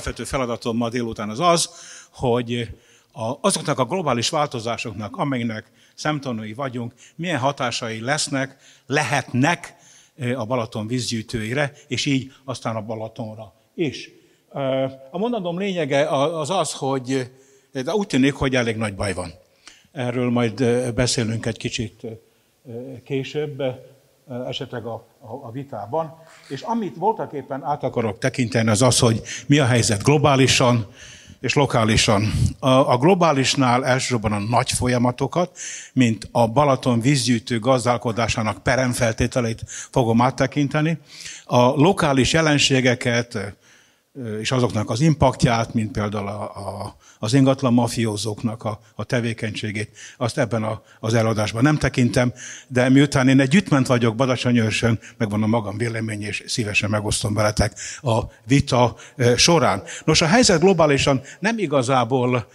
alapvető feladatom ma délután az az, hogy azoknak a globális változásoknak, amelynek szemtanúi vagyunk, milyen hatásai lesznek, lehetnek a Balaton vízgyűjtőire, és így aztán a Balatonra is. A mondatom lényege az az, hogy de úgy tűnik, hogy elég nagy baj van. Erről majd beszélünk egy kicsit később esetleg a, a, a vitában. És amit voltak éppen át akarok tekinteni, az az, hogy mi a helyzet globálisan és lokálisan. A, globálisnál elsősorban a nagy folyamatokat, mint a Balaton vízgyűjtő gazdálkodásának peremfeltételeit fogom áttekinteni. A lokális jelenségeket, és azoknak az impaktját, mint például a, a, az ingatlan mafiózóknak a, a tevékenységét, azt ebben a, az eladásban nem tekintem, de miután én együttment vagyok Badacsonyőrsön, megvan a magam vélemény, és szívesen megosztom veletek a vita során. Nos, a helyzet globálisan nem igazából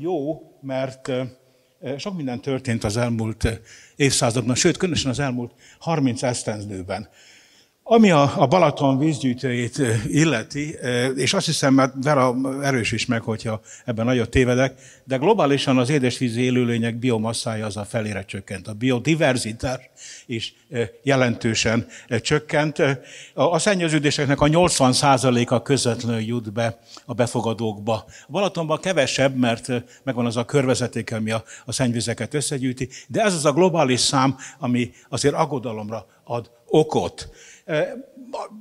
jó, mert sok minden történt az elmúlt évszázadban, sőt, különösen az elmúlt 30 esztendőben. Ami a, a Balaton vízgyűjtőjét illeti, és azt hiszem, mert Vera erős meg, hogyha ebben nagyot tévedek, de globálisan az édesvízi élőlények biomasszája az a felére csökkent. A biodiverzitás is jelentősen csökkent. A szennyeződéseknek a 80%-a közvetlenül jut be a befogadókba. A Balatonban kevesebb, mert megvan az a körvezeték, ami a, a szennyvizeket összegyűjti, de ez az a globális szám, ami azért aggodalomra ad okot.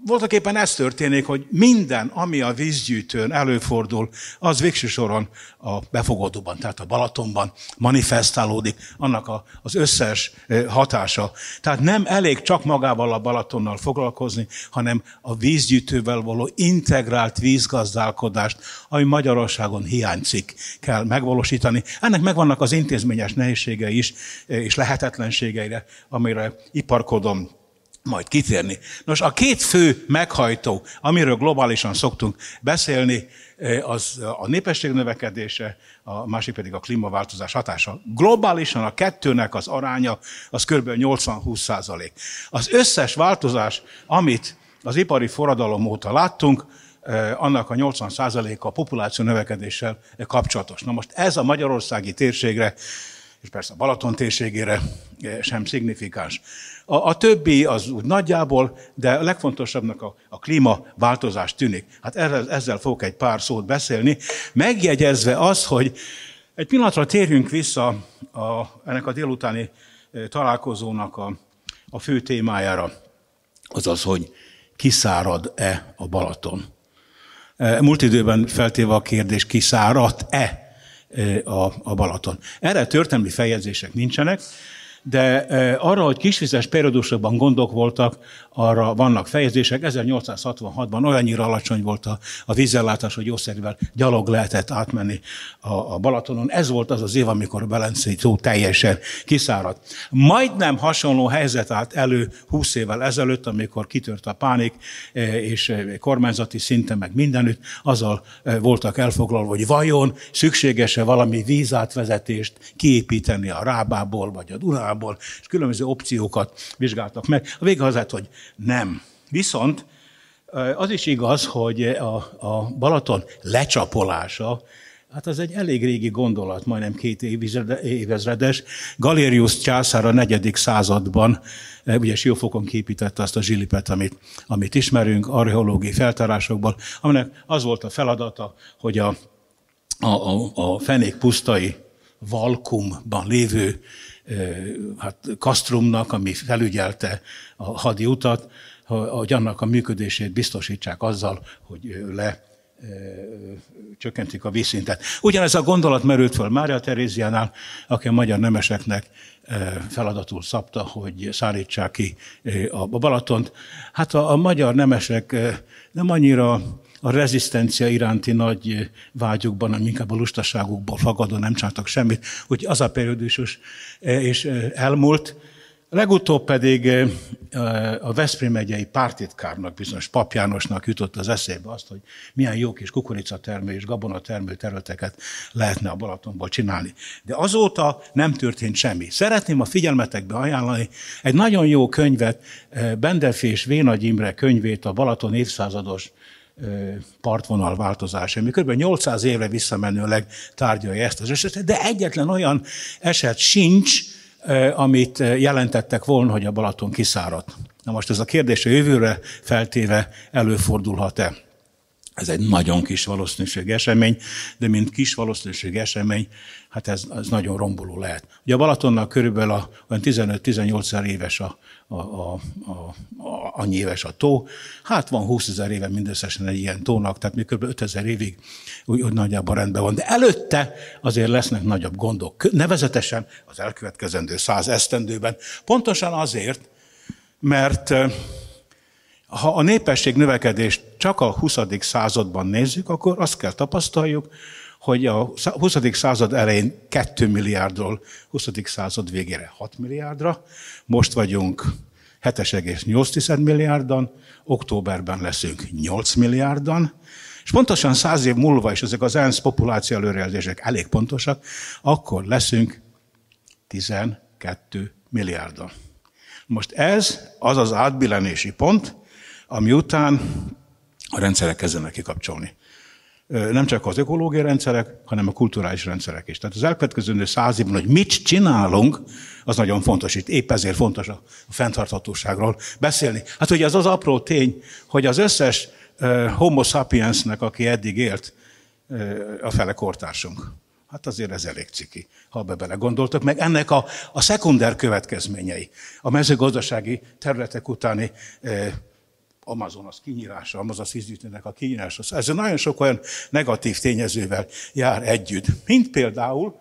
Voltak éppen ez történik, hogy minden, ami a vízgyűjtőn előfordul, az végső soron a befogadóban, tehát a Balatonban manifestálódik, annak az összes hatása. Tehát nem elég csak magával a Balatonnal foglalkozni, hanem a vízgyűjtővel való integrált vízgazdálkodást, ami Magyarországon hiányzik, kell megvalósítani. Ennek megvannak az intézményes nehézségei is, és lehetetlenségeire, amire iparkodom majd kitérni. Nos, a két fő meghajtó, amiről globálisan szoktunk beszélni, az a népesség növekedése, a másik pedig a klímaváltozás hatása. Globálisan a kettőnek az aránya az kb. 80-20 százalék. Az összes változás, amit az ipari forradalom óta láttunk, annak a 80 százaléka a populáció növekedéssel kapcsolatos. Na most ez a magyarországi térségre és persze a Balaton térségére sem szignifikáns. A, a többi az úgy nagyjából, de a legfontosabbnak a, a klímaváltozás tűnik. Hát ezzel, ezzel fogok egy pár szót beszélni, megjegyezve az, hogy egy pillanatra térjünk vissza a, ennek a délutáni találkozónak a, a fő témájára, azaz, hogy kiszárad-e a Balaton. Múlt időben feltéve a kérdés, kiszáradt-e a, a Balaton. Erre történelmi feljegyzések nincsenek, de arra, hogy kisvizes periódusokban gondok voltak, arra vannak fejezések. 1866-ban olyannyira alacsony volt a, a vízellátás, hogy jószerűvel gyalog lehetett átmenni a, a Balatonon. Ez volt az az év, amikor a Belencei tó teljesen kiszáradt. Majdnem hasonló helyzet állt elő 20 évvel ezelőtt, amikor kitört a pánik, és kormányzati szinten meg mindenütt, azzal voltak elfoglalva, hogy vajon szükséges-e valami vízátvezetést kiépíteni a Rábából vagy a Dunából, Amerikából, és különböző opciókat vizsgáltak meg. A vége az hogy nem. Viszont az is igaz, hogy a, a Balaton lecsapolása, hát az egy elég régi gondolat, majdnem két évezredes. Galérius császár a negyedik században ugye Siófokon képítette azt a zsilipet, amit, amit ismerünk archeológiai feltárásokból, aminek az volt a feladata, hogy a, a, a, a fenék pusztai Valkumban lévő hát Kastrumnak, ami felügyelte a hadi utat, hogy annak a működését biztosítsák azzal, hogy le csökkentik a vízszintet. Ugyanez a gondolat merült föl Mária Teréziánál, aki a magyar nemeseknek feladatul szabta, hogy szállítsák ki a Balatont. Hát a, a magyar nemesek nem annyira a rezisztencia iránti nagy vágyukban, hanem inkább a lustaságukból fagadó, nem csináltak semmit. Úgyhogy az a periódusos és elmúlt, Legutóbb pedig a Veszprém megyei pártitkárnak, bizonyos Pap Jánosnak jutott az eszébe azt, hogy milyen jó kis kukoricatermő és gabonatermő területeket lehetne a Balatonból csinálni. De azóta nem történt semmi. Szeretném a figyelmetekbe ajánlani egy nagyon jó könyvet, Bendefi és Vénagy Imre könyvét, a Balaton évszázados partvonal változása, ami kb. 800 évre visszamenőleg tárgyalja ezt az esetet, de egyetlen olyan eset sincs, amit jelentettek volna, hogy a Balaton kiszáradt. Na most ez a kérdés a jövőre feltéve előfordulhat-e? Ez egy nagyon kis valószínűség esemény, de mint kis valószínűség esemény, hát ez, ez nagyon romboló lehet. Ugye a Balatonnak körülbelül a, olyan 15-18 éves a, a, a, a, annyi éves a tó. Hát van 20 ezer éve mindösszesen egy ilyen tónak, tehát még kb. 5 ezer évig úgy, úgy nagyjából rendben van. De előtte azért lesznek nagyobb gondok. Nevezetesen az elkövetkezendő száz esztendőben. Pontosan azért, mert ha a népesség növekedést csak a 20. században nézzük, akkor azt kell tapasztaljuk, hogy a 20. század elején 2 milliárdról 20. század végére 6 milliárdra, most vagyunk 7,8 milliárdan, októberben leszünk 8 milliárdan, és pontosan száz év múlva, és ezek az ENSZ populáció előrejelzések elég pontosak, akkor leszünk 12 milliárdan. Most ez az az átbillenési pont, ami után a rendszerek kezdenek kikapcsolni. Nem csak az ökológiai rendszerek, hanem a kulturális rendszerek is. Tehát az elkövetkező száz évben, hogy mit csinálunk, az nagyon fontos. Itt épp ezért fontos a fenntarthatóságról beszélni. Hát ugye az az apró tény, hogy az összes homo sapiensnek, aki eddig élt, a fele kortársunk. Hát azért ez elég ciki, ha be bele gondoltok, meg ennek a, a szekunder következményei, a mezőgazdasági területek utáni Amazonas kinyírása, Amazonas vízgyűjtőnek a kinyírása. Ez nagyon sok olyan negatív tényezővel jár együtt. Mint például,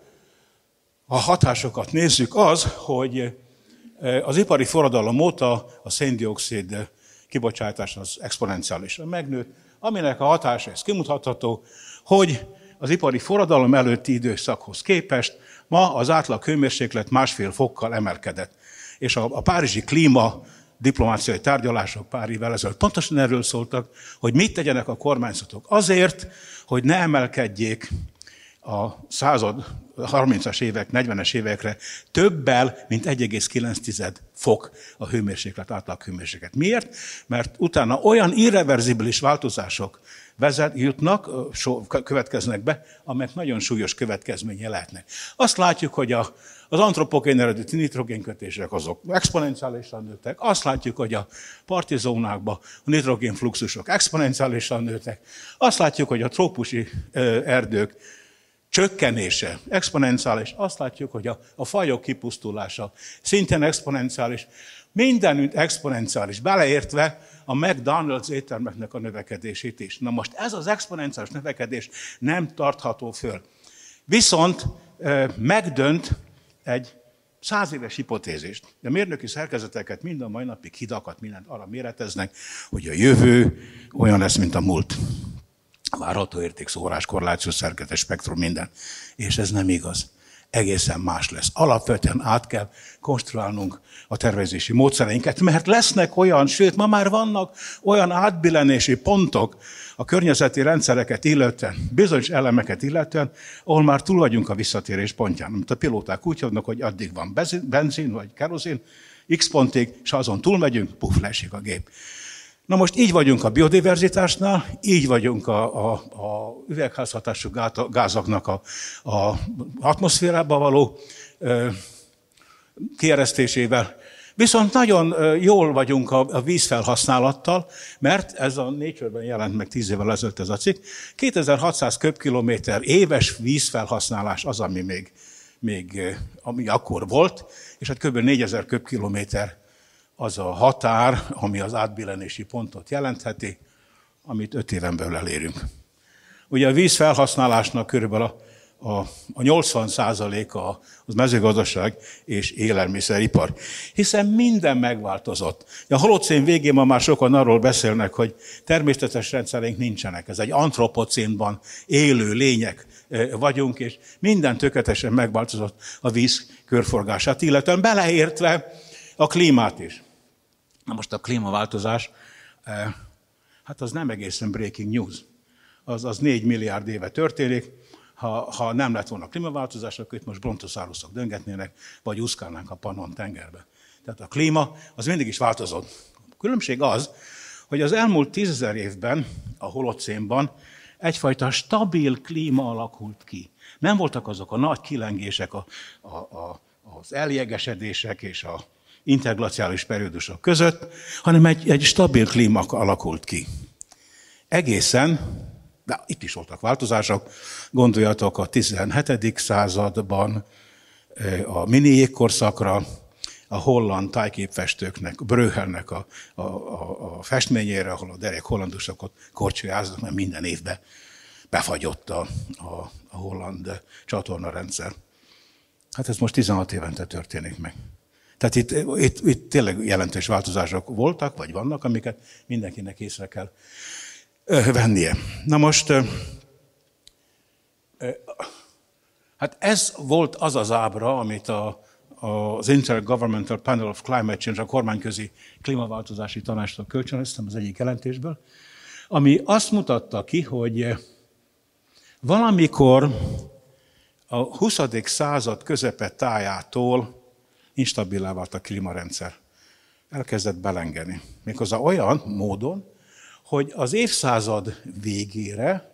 a hatásokat nézzük, az, hogy e, az ipari forradalom óta a széndiokszid kibocsátás az exponenciálisan megnőtt, aminek a hatása, ez kimutatható, hogy az ipari forradalom előtti időszakhoz képest ma az átlag hőmérséklet másfél fokkal emelkedett. És a, a párizsi klíma diplomáciai tárgyalások pár évvel ezelőtt pontosan erről szóltak, hogy mit tegyenek a kormányzatok. Azért, hogy ne emelkedjék a század 30-as évek, 40-es évekre többel, mint 1,9 fok a hőmérséklet, átlag hőmérséklet. Miért? Mert utána olyan irreverzibilis változások vezet, jutnak, következnek be, amelyek nagyon súlyos következménye lehetnek. Azt látjuk, hogy a, az antropogén eredeti nitrogénkötések azok exponenciálisan nőttek. Azt látjuk, hogy a partizónákban a nitrogénfluxusok exponenciálisan nőttek. Azt látjuk, hogy a trópusi erdők csökkenése exponenciális. Azt látjuk, hogy a, a fajok kipusztulása szintén exponenciális. Mindenütt exponenciális, beleértve a McDonald's éttermeknek a növekedését is. Na most ez az exponenciális növekedés nem tartható föl. Viszont megdönt egy száz éves hipotézist. A mérnöki szerkezeteket mind a mai napig hidakat, mindent arra méreteznek, hogy a jövő olyan lesz, mint a múlt. Várható érték, szórás, korlációs szerkezet, spektrum, minden. És ez nem igaz. Egészen más lesz. Alapvetően át kell konstruálnunk a tervezési módszereinket, mert lesznek olyan, sőt, ma már vannak olyan átbillenési pontok, a környezeti rendszereket illetően, bizonyos elemeket illetően, ahol már túl vagyunk a visszatérés pontján. Amit a pilóták úgy hívnak, hogy addig van benzin vagy kerozin, x pontig, és azon túlmegyünk, puf, leesik a gép. Na most így vagyunk a biodiverzitásnál, így vagyunk a, a, a üvegházhatású gázoknak a, a atmoszférába való ö, kieresztésével. Viszont nagyon jól vagyunk a, vízfelhasználattal, mert ez a Nature-ben jelent meg tíz évvel ezelőtt ez a cikk. 2600 köbkilométer éves vízfelhasználás az, ami még, még ami akkor volt, és hát kb. 4000 köbkilométer az a határ, ami az átbillenési pontot jelentheti, amit öt éven belül elérünk. Ugye a vízfelhasználásnak körülbelül a a, a 80 százaléka az mezőgazdaság és élelmiszeripar. Hiszen minden megváltozott. A holocén végén ma már sokan arról beszélnek, hogy természetes rendszerénk nincsenek. Ez egy antropocénban élő lények vagyunk, és minden tökéletesen megváltozott a víz körforgását, illetően beleértve a klímát is. Na most a klímaváltozás, hát az nem egészen breaking news. Az, az négy milliárd éve történik, ha, ha nem lett volna klímaváltozás, akkor itt most brontoszáruszok döngetnének, vagy úszkálnánk a Pannon tengerbe. Tehát a klíma az mindig is változott. A különbség az, hogy az elmúlt tízezer évben a holocénban egyfajta stabil klíma alakult ki. Nem voltak azok a nagy kilengések, a, a, a, az eljegesedések és a interglaciális periódusok között, hanem egy, egy stabil klíma alakult ki. Egészen de itt is voltak változások. Gondoljatok a 17. században a mini jégkorszakra, a holland tájképfestőknek, Bröhelnek a, a, a, a festményére, ahol a derek hollandusokat korcsolyáznak, mert minden évben befagyott a, a, a holland csatornarendszer. Hát ez most 16 évente történik meg. Tehát itt, itt, itt tényleg jelentős változások voltak, vagy vannak, amiket mindenkinek észre kell vennie. Na most, hát ez volt az az ábra, amit a, az Intergovernmental Panel of Climate Change, a kormányközi klímaváltozási tanástól kölcsönöztem az egyik jelentésből, ami azt mutatta ki, hogy valamikor a 20. század közepe tájától instabilá vált a klímarendszer. Elkezdett belengeni. Méghozzá olyan módon, hogy az évszázad végére,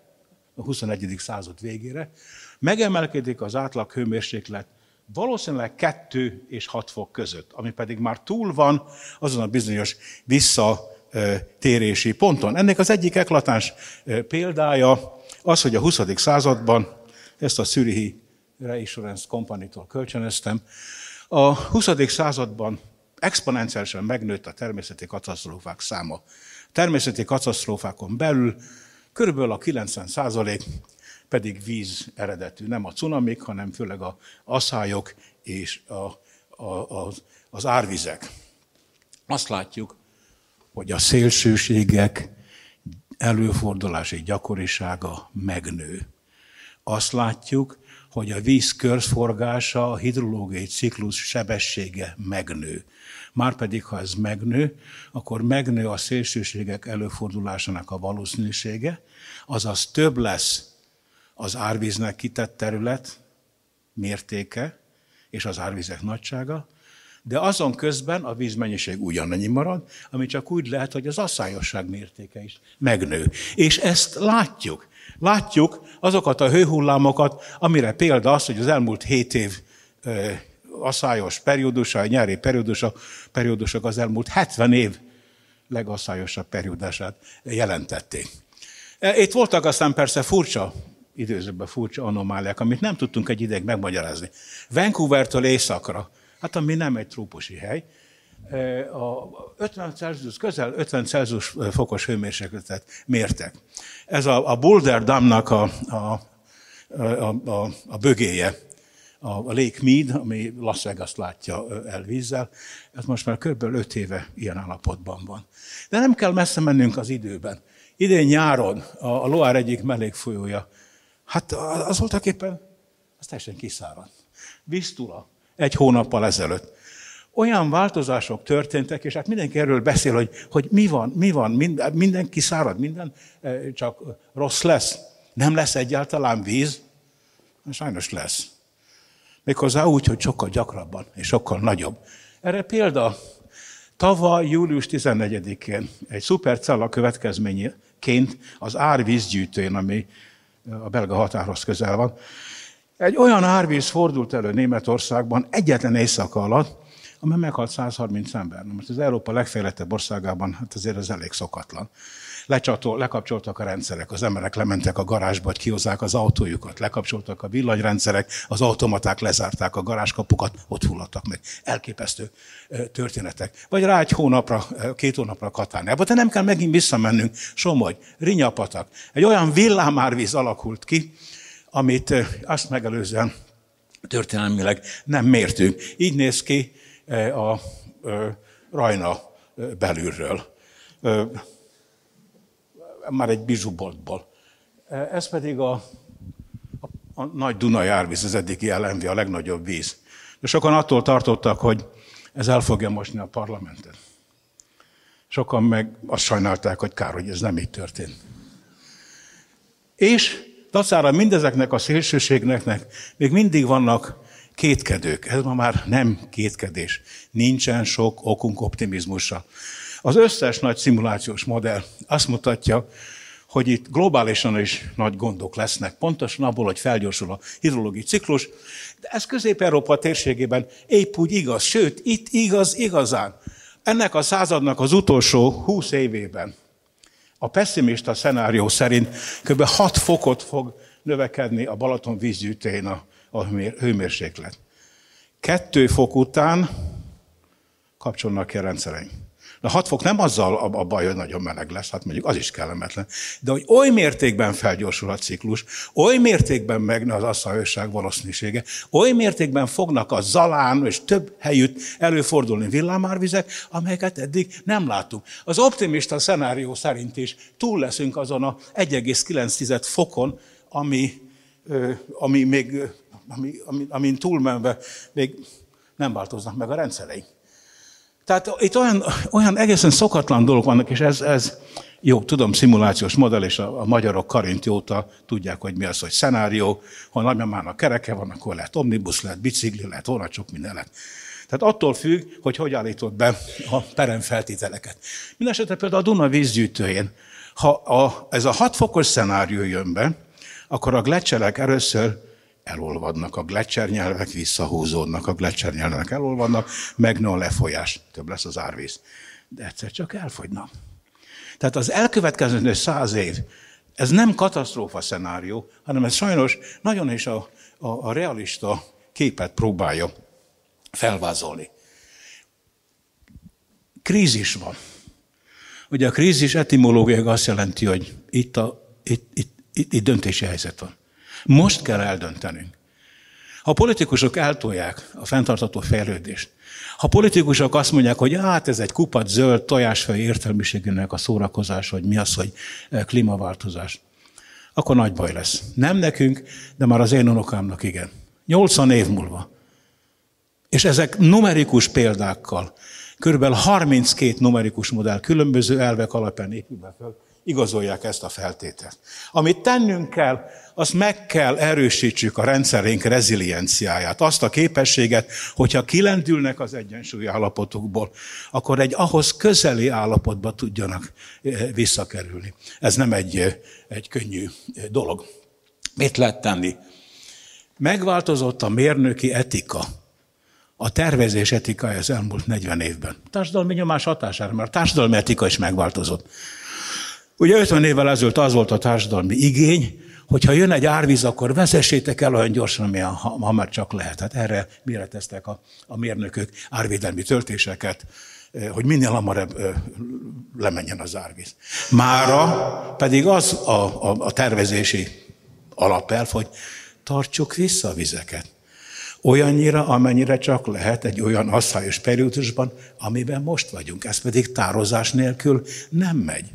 a 21. század végére megemelkedik az átlag hőmérséklet valószínűleg 2 és 6 fok között, ami pedig már túl van azon a bizonyos visszatérési ponton. Ennek az egyik eklatáns példája az, hogy a 20. században, ezt a Zürichi Reinsurance Company-tól kölcsönöztem, a 20. században exponenciálisan megnőtt a természeti katasztrófák száma természeti katasztrófákon belül körülbelül a 90 százalék pedig víz eredetű. Nem a cunamik, hanem főleg a aszályok és a, a, az, az árvizek. Azt látjuk, hogy a szélsőségek előfordulási gyakorisága megnő. Azt látjuk, hogy a víz körforgása, a hidrológiai ciklus sebessége megnő. Márpedig, ha ez megnő, akkor megnő a szélsőségek előfordulásának a valószínűsége, azaz több lesz az árvíznek kitett terület mértéke és az árvizek nagysága, de azon közben a vízmennyiség ugyanannyi marad, ami csak úgy lehet, hogy az asszályosság mértéke is megnő. És ezt látjuk. Látjuk azokat a hőhullámokat, amire példa az, hogy az elmúlt hét év asszályos periódusa, nyári periódusa, periódusok az elmúlt 70 év legasszályosabb periódusát jelentették. E, itt voltak aztán persze furcsa, időzőben furcsa anomáliák, amit nem tudtunk egy ideig megmagyarázni. Vancouvertől északra, hát ami nem egy trópusi hely, a 50 Celsius, közel 50 Celsius fokos hőmérsékletet mértek. Ez a, a Boulder Damnak a, a, a, a, a bögéje a Lake Mead, ami Las Vegas látja el vízzel, ez most már kb. 5 éve ilyen állapotban van. De nem kell messze mennünk az időben. Idén nyáron a Loire egyik mellékfolyója, hát az voltak éppen, az teljesen kiszáradt. Víztula, egy hónappal ezelőtt. Olyan változások történtek, és hát mindenki erről beszél, hogy, hogy mi van, mi van, minden, minden kiszárad, minden csak rossz lesz. Nem lesz egyáltalán víz? Sajnos lesz. Méghozzá úgy, hogy sokkal gyakrabban és sokkal nagyobb. Erre példa tavaly július 14-én egy szupercella következményeként az árvízgyűjtőn, ami a belga határhoz közel van, egy olyan árvíz fordult elő Németországban egyetlen éjszaka alatt, amely meghalt 130 ember. most az Európa legfejlettebb országában, hát azért ez elég szokatlan lecsatol, lekapcsoltak a rendszerek, az emberek lementek a garázsba, hogy kihozzák az autójukat, lekapcsoltak a villanyrendszerek, az automaták lezárták a garázskapukat, ott fulladtak meg. Elképesztő történetek. Vagy rá egy hónapra, két hónapra Katárnába, de nem kell megint visszamennünk. Somogy, Rinyapatak. Egy olyan villámárvíz alakult ki, amit azt megelőzően történelmileg nem mértünk. Így néz ki a Rajna belülről. Már egy bizsuboltból. Ez pedig a, a, a nagy Dunai árvíz, az eddigi LMV, a legnagyobb víz. De sokan attól tartottak, hogy ez el fogja mosni a parlamentet. Sokan meg azt sajnálták, hogy kár, hogy ez nem így történt. És dacára mindezeknek a szélsőségnek még mindig vannak kétkedők. Ez ma már nem kétkedés. Nincsen sok okunk optimizmusra. Az összes nagy szimulációs modell azt mutatja, hogy itt globálisan is nagy gondok lesznek, pontosan abból, hogy felgyorsul a hidrológiai ciklus, de ez Közép-Európa térségében épp úgy igaz, sőt, itt igaz igazán. Ennek a századnak az utolsó 20 évében a pessimista szenárió szerint kb. 6 fokot fog növekedni a Balaton vízgyűjtőjén a, a hőmérséklet. Kettő fok után kapcsolnak ki a rendszereink. Na 6 fok nem azzal a, a baj, hogy nagyon meleg lesz, hát mondjuk az is kellemetlen. De hogy oly mértékben felgyorsul a ciklus, oly mértékben megne az asszalhőság valószínűsége, oly mértékben fognak a zalán és több helyütt előfordulni villámárvizek, amelyeket eddig nem láttuk. Az optimista szenárió szerint is túl leszünk azon a 1,9 fokon, ami, ami még, ami, ami, amin túlmenve még nem változnak meg a rendszereink. Tehát itt olyan, olyan egészen szokatlan dolgok vannak, és ez, ez jó, tudom, szimulációs modell, és a, a magyarok karint jóta tudják, hogy mi az, hogy szenárió, ha nagymamának kereke van, akkor lehet omnibus, lehet bicikli, lehet volna sok minden lehet. Tehát attól függ, hogy hogy állítod be a peremfeltételeket. Mindenesetre például a Duna vízgyűjtőjén, ha a, ez a hat fokos szenárió jön be, akkor a gletszerek először elolvadnak a gletszernyelvek, visszahúzódnak a gletszernyelvek, elolvadnak, megnő a lefolyás, több lesz az árvíz. De egyszer csak elfogynak. Tehát az elkövetkező száz év, ez nem katasztrófa szenárió, hanem ez sajnos nagyon is a, a, a realista képet próbálja felvázolni. Krízis van. Ugye a krízis etimológiai azt jelenti, hogy itt, a, itt, itt, itt, itt döntési helyzet van. Most kell eldöntenünk. Ha politikusok eltolják a fenntartató fejlődést, ha politikusok azt mondják, hogy hát ez egy kupat zöld tojásfej értelmiségének a szórakozás, hogy mi az, hogy e, klímaváltozás, akkor nagy baj lesz. Nem nekünk, de már az én unokámnak igen. 80 év múlva. És ezek numerikus példákkal, körülbelül 32 numerikus modell különböző elvek alapján épülve fel, igazolják ezt a feltételt. Amit tennünk kell, azt meg kell erősítsük a rendszerénk rezilienciáját, azt a képességet, hogyha kilendülnek az egyensúlyi állapotokból, akkor egy ahhoz közeli állapotba tudjanak eh, visszakerülni. Ez nem egy, eh, egy könnyű eh, dolog. Mit lehet tenni? Megváltozott a mérnöki etika, a tervezés etikája az elmúlt 40 évben. Társadalmi nyomás hatására, mert a társadalmi etika is megváltozott. Ugye 50 évvel ezelőtt az volt a társadalmi igény, hogy ha jön egy árvíz, akkor vezessétek el olyan gyorsan, amilyen ha, ha csak lehet. Hát erre méreteztek a, a mérnökök árvédelmi töltéseket, eh, hogy minél hamarabb eh, lemenjen az árvíz. Mára pedig az a, a, a tervezési alapelv, hogy tartsuk vissza a vizeket. Olyannyira, amennyire csak lehet egy olyan asszályos periódusban, amiben most vagyunk. Ez pedig tározás nélkül nem megy.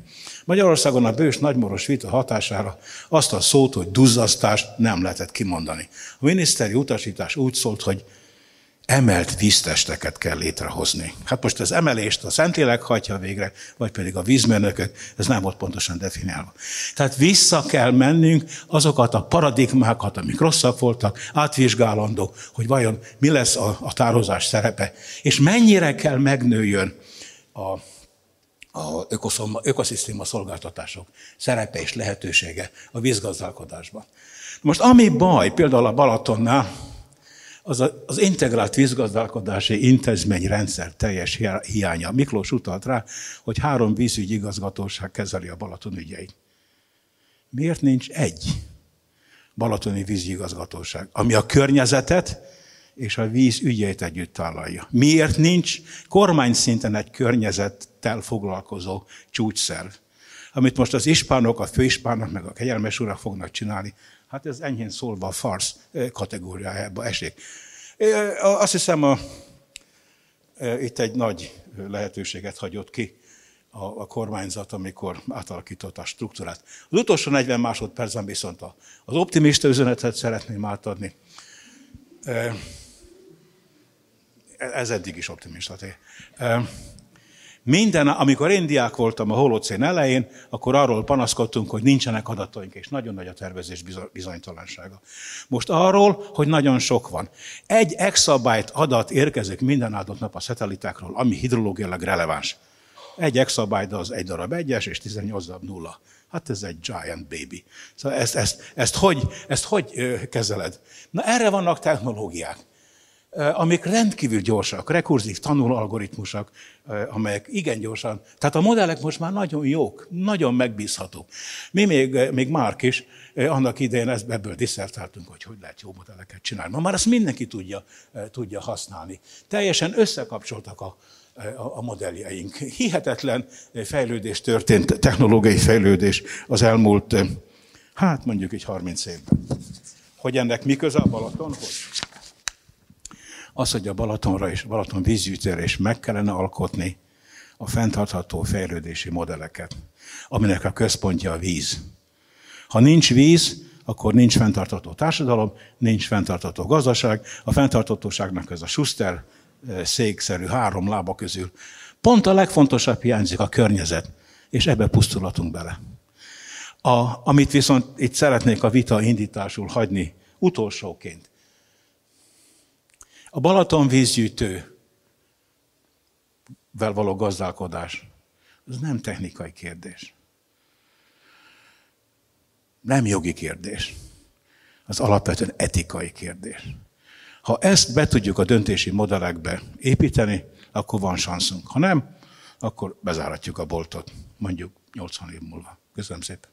Magyarországon a bős nagymoros vita hatására azt a szót, hogy duzzasztást nem lehetett kimondani. A miniszteri utasítás úgy szólt, hogy emelt víztesteket kell létrehozni. Hát most az emelést a Szentlélek hagyja végre, vagy pedig a vízmérnökök, ez nem volt pontosan definiálva. Tehát vissza kell mennünk azokat a paradigmákat, amik rosszak voltak, átvizsgálandó, hogy vajon mi lesz a, a tározás szerepe, és mennyire kell megnőjön a a ökoszisztéma szolgáltatások szerepe és lehetősége a vízgazdálkodásban. Most ami baj, például a Balatonnál, az a, az integrált vízgazdálkodási intézményrendszer teljes hiánya. Miklós utalt rá, hogy három vízügyi igazgatóság kezeli a Balaton ügyeit. Miért nincs egy balatoni vízigazgatóság, ami a környezetet és a víz ügyeit együtt találja. Miért nincs kormány szinten egy környezettel foglalkozó csúcsszerv? Amit most az ispánok, a főispánok, meg a kegyelmes urak fognak csinálni, Hát ez enyhén szólva a farsz kategóriájába esik. Azt hiszem, a, itt egy nagy lehetőséget hagyott ki a, a kormányzat, amikor átalakította a struktúrát. Az utolsó 40 másodpercben viszont az optimista üzenetet szeretném átadni. Ez eddig is optimista. Minden, amikor én diák voltam a holocén elején, akkor arról panaszkodtunk, hogy nincsenek adataink, és nagyon nagy a tervezés bizonytalansága. Most arról, hogy nagyon sok van. Egy exabyte adat érkezik minden áldott nap a szatellitákról, ami hidrológiailag releváns. Egy exabyte az egy darab egyes, és 18 darab nulla. Hát ez egy giant baby. Szóval ezt, ezt, ezt, hogy, ezt hogy kezeled? Na erre vannak technológiák amik rendkívül gyorsak, rekurzív tanulóalgoritmusok, amelyek igen gyorsan, tehát a modellek most már nagyon jók, nagyon megbízhatók. Mi még, még Márk is, annak idején ebből diszertáltunk, hogy hogy lehet jó modelleket csinálni. Ma már ezt mindenki tudja, tudja használni. Teljesen összekapcsoltak a, a modelljeink. Hihetetlen fejlődés történt, technológiai fejlődés az elmúlt, hát mondjuk egy 30 évben. Hogy ennek mi köze a Balatonhoz? Az, hogy a Balatonra és Balaton vízgyűjtőre is meg kellene alkotni a fenntartható fejlődési modelleket, aminek a központja a víz. Ha nincs víz, akkor nincs fenntartató társadalom, nincs fenntartató gazdaság. A fenntartatóságnak ez a Schuster eh, székszerű három lába közül pont a legfontosabb hiányzik a környezet, és ebbe pusztulatunk bele. A, amit viszont itt szeretnék a vita indításul hagyni utolsóként, a Balaton vízgyűjtő vel való gazdálkodás, ez nem technikai kérdés. Nem jogi kérdés. Az alapvetően etikai kérdés. Ha ezt be tudjuk a döntési modellekbe építeni, akkor van szanszunk. Ha nem, akkor bezáratjuk a boltot, mondjuk 80 év múlva. Köszönöm szépen.